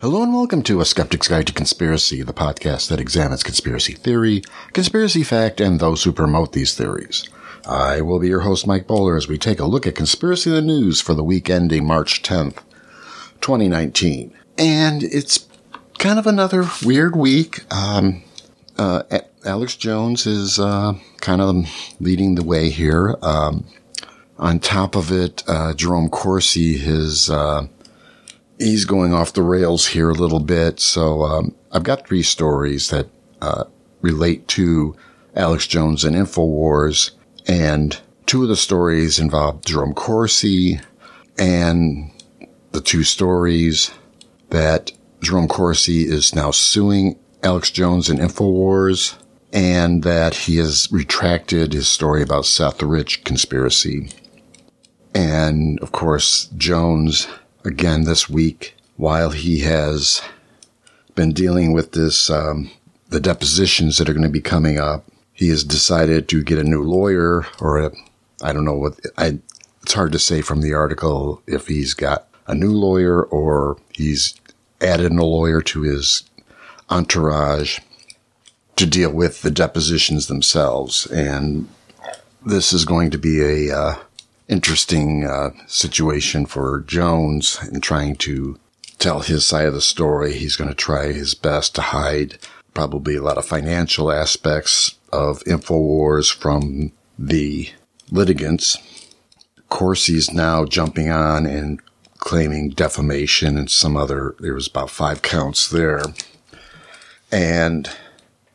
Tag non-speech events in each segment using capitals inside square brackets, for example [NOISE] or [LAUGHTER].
Hello and welcome to A Skeptic's Guide to Conspiracy, the podcast that examines conspiracy theory, conspiracy fact, and those who promote these theories. I will be your host, Mike Bowler, as we take a look at Conspiracy in the News for the week ending March 10th, 2019. And it's kind of another weird week. Um, uh, Alex Jones is uh, kind of leading the way here. Um, on top of it, uh, Jerome Corsi, his uh, he's going off the rails here a little bit. So um, I've got three stories that uh, relate to Alex Jones and Infowars, and two of the stories involve Jerome Corsi, and the two stories that Jerome Corsi is now suing Alex Jones and Infowars, and that he has retracted his story about Seth Rich conspiracy. And of course, Jones again this week while he has been dealing with this, um, the depositions that are going to be coming up. He has decided to get a new lawyer or I don't know what, I, it's hard to say from the article if he's got a new lawyer or he's added a lawyer to his entourage to deal with the depositions themselves. And this is going to be a, uh, interesting uh, situation for Jones in trying to tell his side of the story. He's going to try his best to hide probably a lot of financial aspects of InfoWars from the litigants. He's now jumping on and claiming defamation and some other, there was about five counts there. And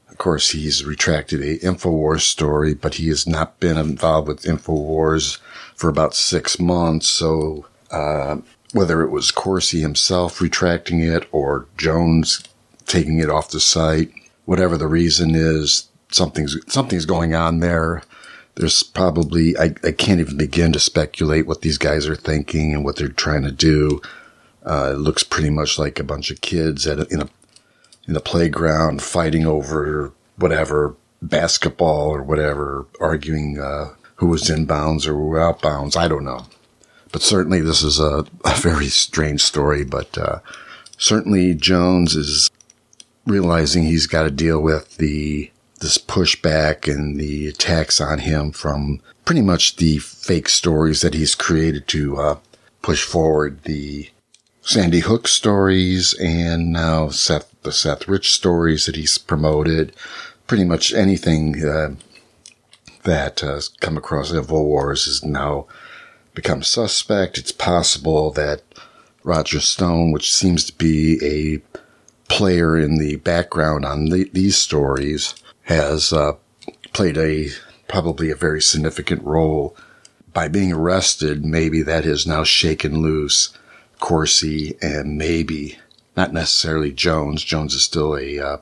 of course, he's retracted a InfoWars story, but he has not been involved with InfoWars for about six months. So, uh, whether it was Corsi himself retracting it or Jones taking it off the site, whatever the reason is, something's, something's going on there. There's probably, I, I can't even begin to speculate what these guys are thinking and what they're trying to do. Uh, it looks pretty much like a bunch of kids at a, in a, in a playground fighting over whatever basketball or whatever, arguing, uh, who was in bounds or out bounds. I don't know. But certainly this is a, a very strange story, but, uh, certainly Jones is realizing he's got to deal with the, this pushback and the attacks on him from pretty much the fake stories that he's created to, uh, push forward the Sandy Hook stories and now Seth, the Seth Rich stories that he's promoted. Pretty much anything, uh, that uh, come across InfoWars has now become suspect. It's possible that Roger Stone, which seems to be a player in the background on the, these stories, has uh, played a probably a very significant role by being arrested. Maybe that has now shaken loose Corsi and maybe not necessarily Jones. Jones is still a uh,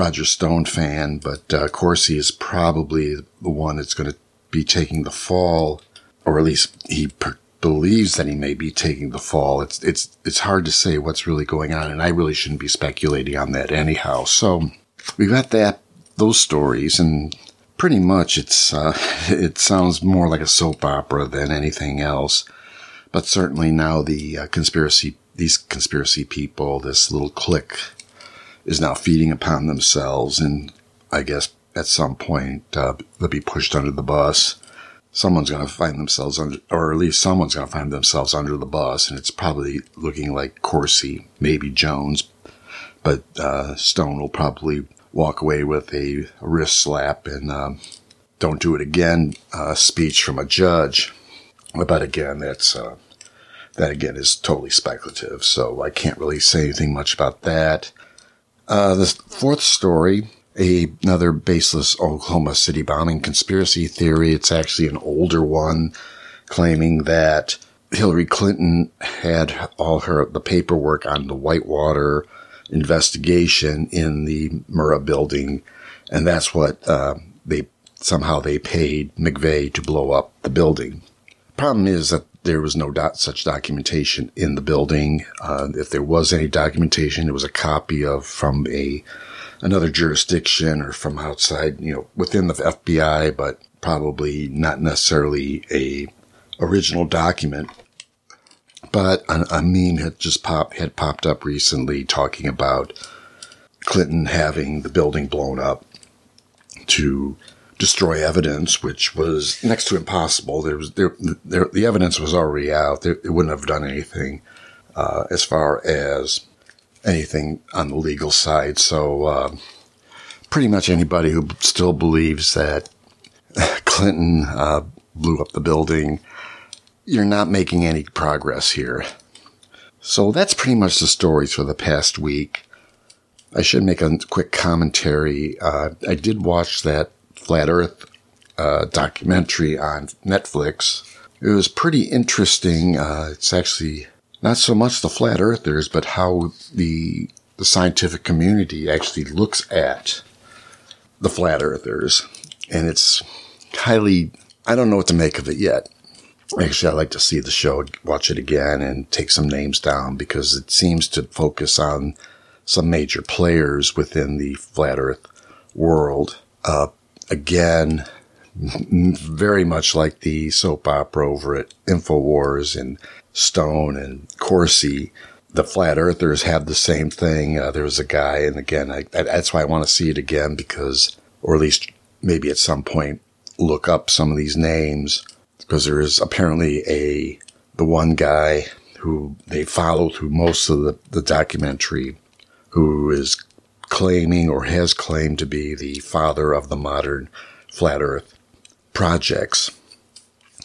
Roger Stone fan, but uh, Corsi is probably the one that's going to be taking the fall, or at least he per- believes that he may be taking the fall. It's it's it's hard to say what's really going on, and I really shouldn't be speculating on that anyhow. So we've got that those stories, and pretty much it's uh, [LAUGHS] it sounds more like a soap opera than anything else. But certainly now the uh, conspiracy these conspiracy people, this little clique is now feeding upon themselves. And I guess at some point, uh, they'll be pushed under the bus. Someone's going to find themselves under, or at least someone's going to find themselves under the bus. And it's probably looking like Corsi, maybe Jones, but, uh, Stone will probably walk away with a, wrist slap and, um, don't do it again, uh, speech from a judge. But again, that's, uh, that again is totally speculative. So I can't really say anything much about that. Uh, the fourth story, a, another baseless Oklahoma City bombing conspiracy theory. It's actually an older one claiming that Hillary Clinton had all her, the paperwork on the Whitewater investigation in the Murrah building. And that's what, uh, they, somehow they paid McVeigh to blow up the building. Problem is that there was no dot, such documentation in the building. Uh, if there was any documentation, it was a copy of from a another jurisdiction or from outside, you know, within the FBI, but probably not necessarily a original document. But a, a meme had just popped had popped up recently talking about Clinton having the building blown up to destroy evidence, which was next to impossible. There was there, there the evidence was already out. It wouldn't have done anything uh, as far as anything on the legal side. So uh, pretty much anybody who still believes that [LAUGHS] Clinton uh, blew up the building, you're not making any progress here. So that's pretty much the stories for the past week. I should make a quick commentary. Uh, I did watch that Flat Earth uh, documentary on Netflix. It was pretty interesting. Uh, it's actually not so much the flat earthers, but how the the scientific community actually looks at the flat earthers, and it's highly. I don't know what to make of it yet. Actually, I'd like to see the show, watch it again, and take some names down because it seems to focus on some major players within the flat Earth world. Uh, again, very much like the soap opera over at Infowars and Stone and Corsi. The flat earthers have the same thing. Uh, there was a guy, and again, I, that's why I want to see it again because, or at least maybe at some point, look up some of these names because there is apparently a the one guy who they follow through most of the, the documentary who is claiming or has claimed to be the father of the modern flat earth projects.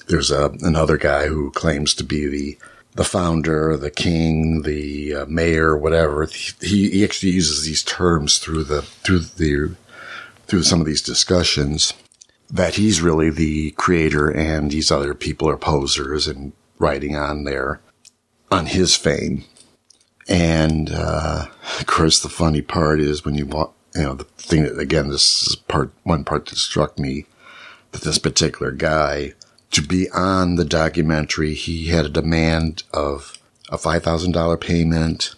There's a, another guy who claims to be the the founder, the king, the uh, mayor, whatever. He, he actually uses these terms through the through the through some of these discussions that he's really the creator and these other people are posers and writing on there on his fame. And uh, of course, the funny part is when you want, you know, the thing that again, this is part one part that struck me that this particular guy to be on the documentary, he had a demand of a $5,000 payment,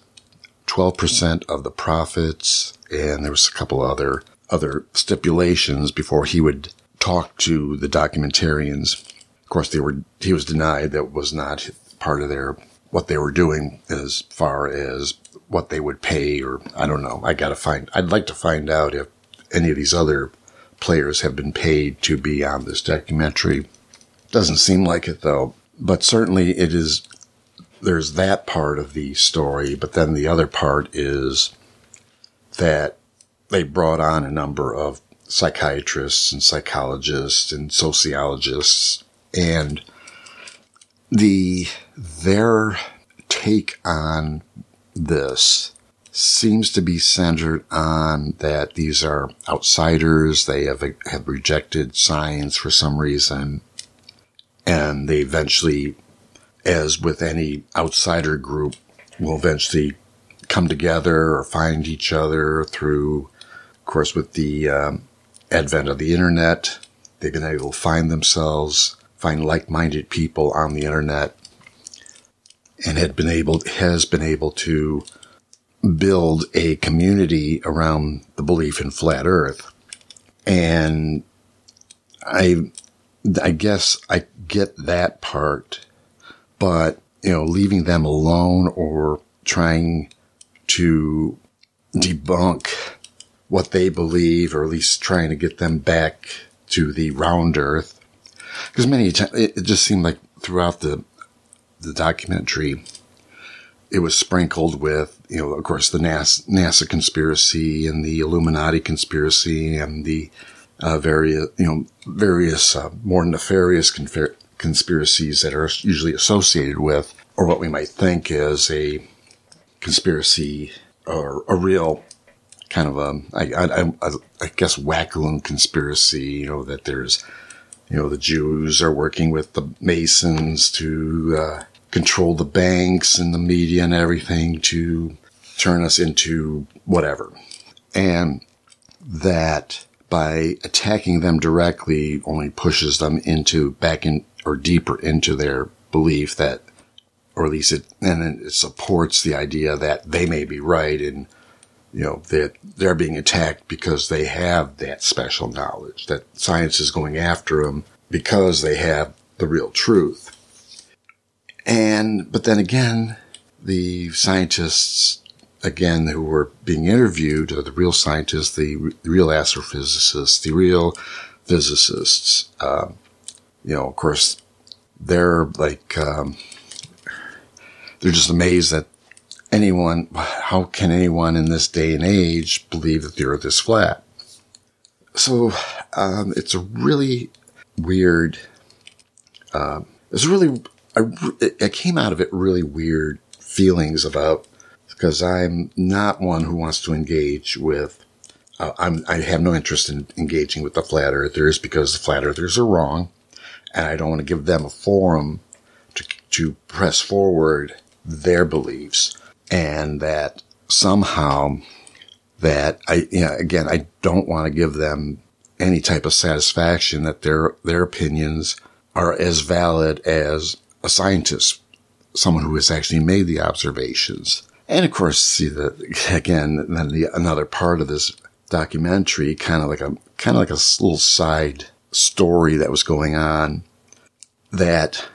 12% of the profits, and there was a couple other, other stipulations before he would talk to the documentarians. Of course, they were, he was denied that was not part of their, what they were doing as far as what they would pay or I don't know. I gotta find, I'd like to find out if any of these other players have been paid to be on this documentary. Doesn't seem like it though, but certainly it is. There's that part of the story, but then the other part is that they brought on a number of psychiatrists and psychologists and sociologists and the their take on this seems to be centered on that these are outsiders. They have, have rejected science for some reason. And they eventually, as with any outsider group, will eventually come together or find each other through, of course, with the um, advent of the internet. They've been able to find themselves, find like-minded people on the internet, and had been able has been able to build a community around the belief in flat earth. And I, I guess I get that part, but, you know, leaving them alone or trying to debunk what they believe, or at least trying to get them back to the round earth. Because many times it just seemed like throughout the, the documentary, it was sprinkled with, you know, of course, the NASA, NASA conspiracy and the Illuminati conspiracy and the uh, various, you know, various uh, more nefarious confer- conspiracies that are usually associated with, or what we might think is a conspiracy or a real kind of a, I, I, I, I guess, wackaloon conspiracy. You know that there's, you know, the Jews are working with the Masons to uh, control the banks and the media and everything to turn us into whatever. And that by attacking them directly only pushes them into back in or deeper into their belief that, or at least it, and it supports the idea that they may be right and, you know, that they're being attacked because they have that special knowledge, that science is going after them because they have the real truth. And, but then again, the scientists, again, who were being interviewed, are the real scientists, the, the real astrophysicists, the real physicists, uh, you know, of course, they're like, um, they're just amazed that anyone, how can anyone in this day and age believe that the earth is flat? So, um, it's a really weird, uh, it's really, I, it came out of it really weird feelings about, because I'm not one who wants to engage with, uh, I have no interest in engaging with the flat earthers because the flat earthers are wrong. And I don't want to give them a forum to, to press forward their beliefs and that somehow that I, you know, again, I don't want to give them any type of satisfaction that their, their opinions are as valid as a scientist, someone who has actually made the observations. And of course, see that again, then the, another part of this documentary, kind of like a, kind of like a little side story that was going on that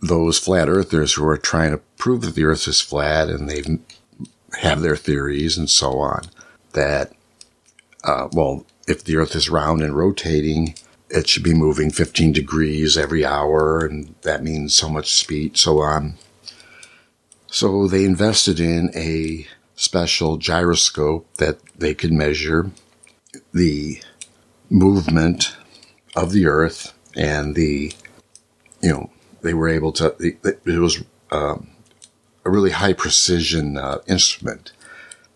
those flat earthers who are trying to prove that the earth is flat and they have their theories and so on that, uh, well, if the earth is round and rotating, it should be moving 15 degrees every hour and that means so much speed, so on. So they invested in a special gyroscope that they could measure the movement of the earth and the, you know, they were able to, it was um, a really high precision uh, instrument.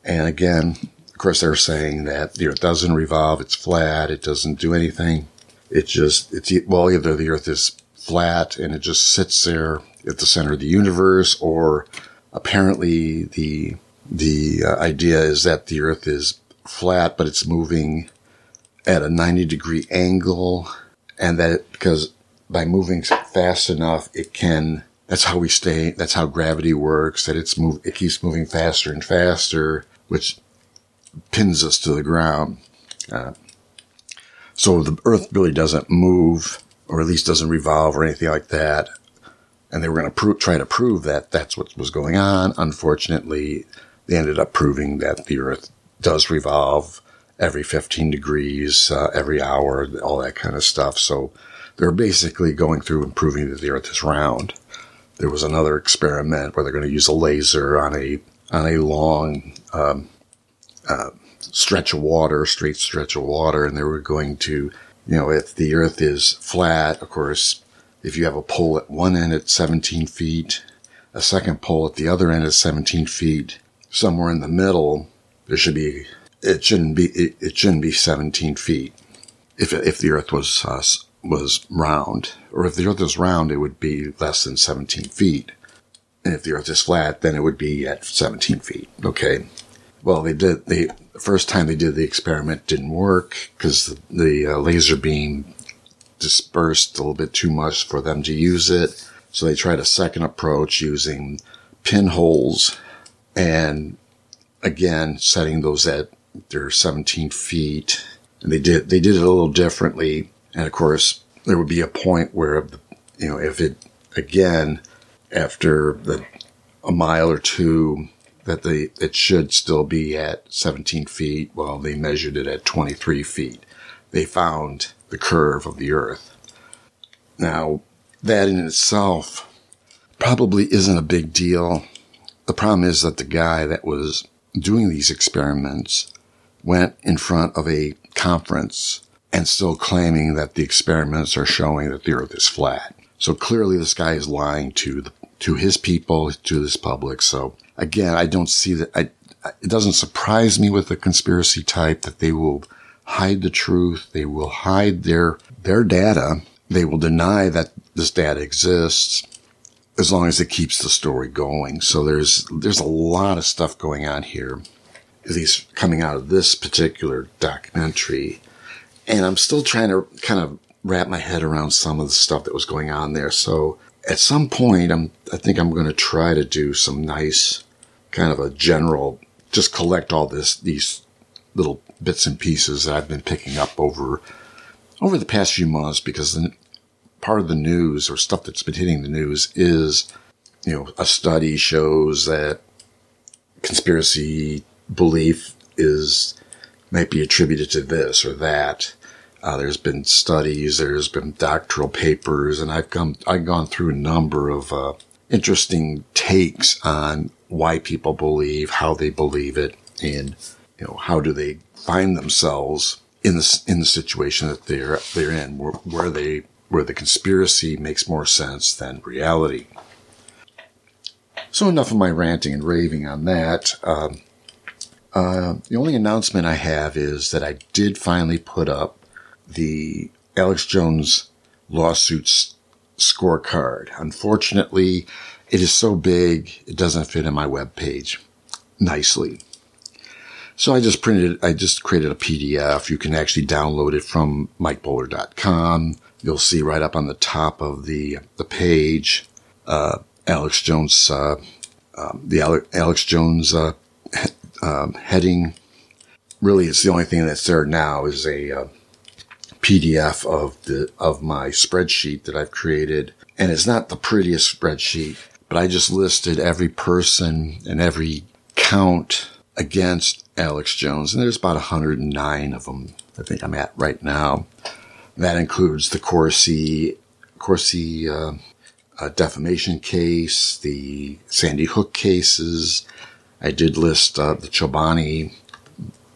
And again, of course, they're saying that the earth doesn't revolve, it's flat, it doesn't do anything. It just, it's, well, either the earth is flat and it just sits there at the center of the universe, or apparently the, the uh, idea is that the earth is flat, but it's moving at a 90 degree angle and that it, because by moving fast enough, it can, that's how we stay, that's how gravity works, that it's move, it keeps moving faster and faster, which pins us to the ground. Uh, so the earth really doesn't move, or at least doesn't revolve or anything like that. And they were going to pro- try to prove that that's what was going on. Unfortunately, they ended up proving that the earth does revolve every 15 degrees, uh, every hour, all that kind of stuff. So they're basically going through and proving that the earth is round. There was another experiment where they're going to use a laser on a, on a long, um, uh, stretch of water, straight stretch of water, and they were going to, you know, if the earth is flat, of course, if you have a pole at one end at 17 feet, a second pole at the other end at 17 feet, somewhere in the middle, there should be, it shouldn't be, it, it shouldn't be 17 feet. If, if the earth was uh, was round, or if the earth is round, it would be less than 17 feet. And if the earth is flat, then it would be at 17 feet. Okay. Well, they did, they, the first time they did the experiment didn't work because the, the uh, laser beam dispersed a little bit too much for them to use it. So they tried a second approach using pinholes and again, setting those at their 17 feet. And they did, they did it a little differently. And of course, there would be a point where, you know, if it, again, after the, a mile or two, that they, it should still be at 17 feet. Well, they measured it at 23 feet. They found the curve of the earth. Now, that in itself probably isn't a big deal. The problem is that the guy that was doing these experiments went in front of a conference and still claiming that the experiments are showing that the earth is flat. So clearly this guy is lying to the, to his people, to this public. So again, I don't see that. I, it doesn't surprise me with the conspiracy type that they will hide the truth. They will hide their, their data. They will deny that this data exists as long as it keeps the story going. So there's, there's a lot of stuff going on here, at least coming out of this particular documentary and I'm still trying to kind of wrap my head around some of the stuff that was going on there. So at some point, I'm, I think I'm going to try to do some nice kind of a general, just collect all this, these little bits and pieces that I've been picking up over, over the past few months because the, part of the news or stuff that's been hitting the news is, you know, a study shows that conspiracy belief is might be attributed to this or that. Uh, there's been studies, there's been doctoral papers, and I've come, I've gone through a number of uh, interesting takes on why people believe, how they believe it, and you know how do they find themselves in the in the situation that they're they're in, where, where they where the conspiracy makes more sense than reality. So enough of my ranting and raving on that. Um, uh, the only announcement I have is that I did finally put up the Alex Jones lawsuits scorecard. Unfortunately, it is so big, it doesn't fit in my web page nicely. So I just printed, I just created a PDF. You can actually download it from mikebowler.com. You'll see right up on the top of the, the page, uh, Alex Jones, uh, um, the Alex Jones, uh, um, heading. Really, it's the only thing that's there now is a, uh, PDF of the, of my spreadsheet that I've created. And it's not the prettiest spreadsheet, but I just listed every person and every count against Alex Jones. And there's about 109 of them I think I'm at right now. That includes the Corsi, Corsi, uh, uh, defamation case, the Sandy Hook cases. I did list uh, the Chobani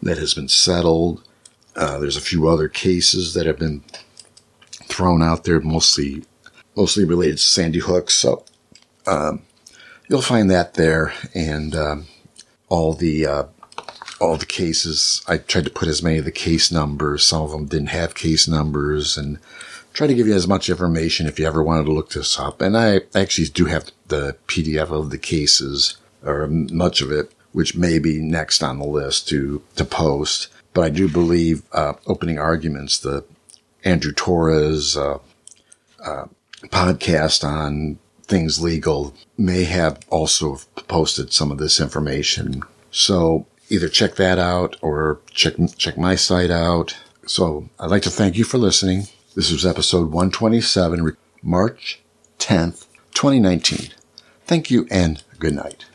that has been settled. Uh, there's a few other cases that have been thrown out there, mostly mostly related to Sandy Hook. So um, you'll find that there, and um, all the uh, all the cases. I tried to put as many of the case numbers. Some of them didn't have case numbers, and try to give you as much information if you ever wanted to look this up. And I actually do have the PDF of the cases, or much of it, which may be next on the list to to post. But I do believe uh, opening arguments, the Andrew Torrez uh, uh, podcast on things legal may have also posted some of this information. So either check that out or check check my site out. So I'd like to thank you for listening. This was episode 127, March 10th, 2019. Thank you and good night.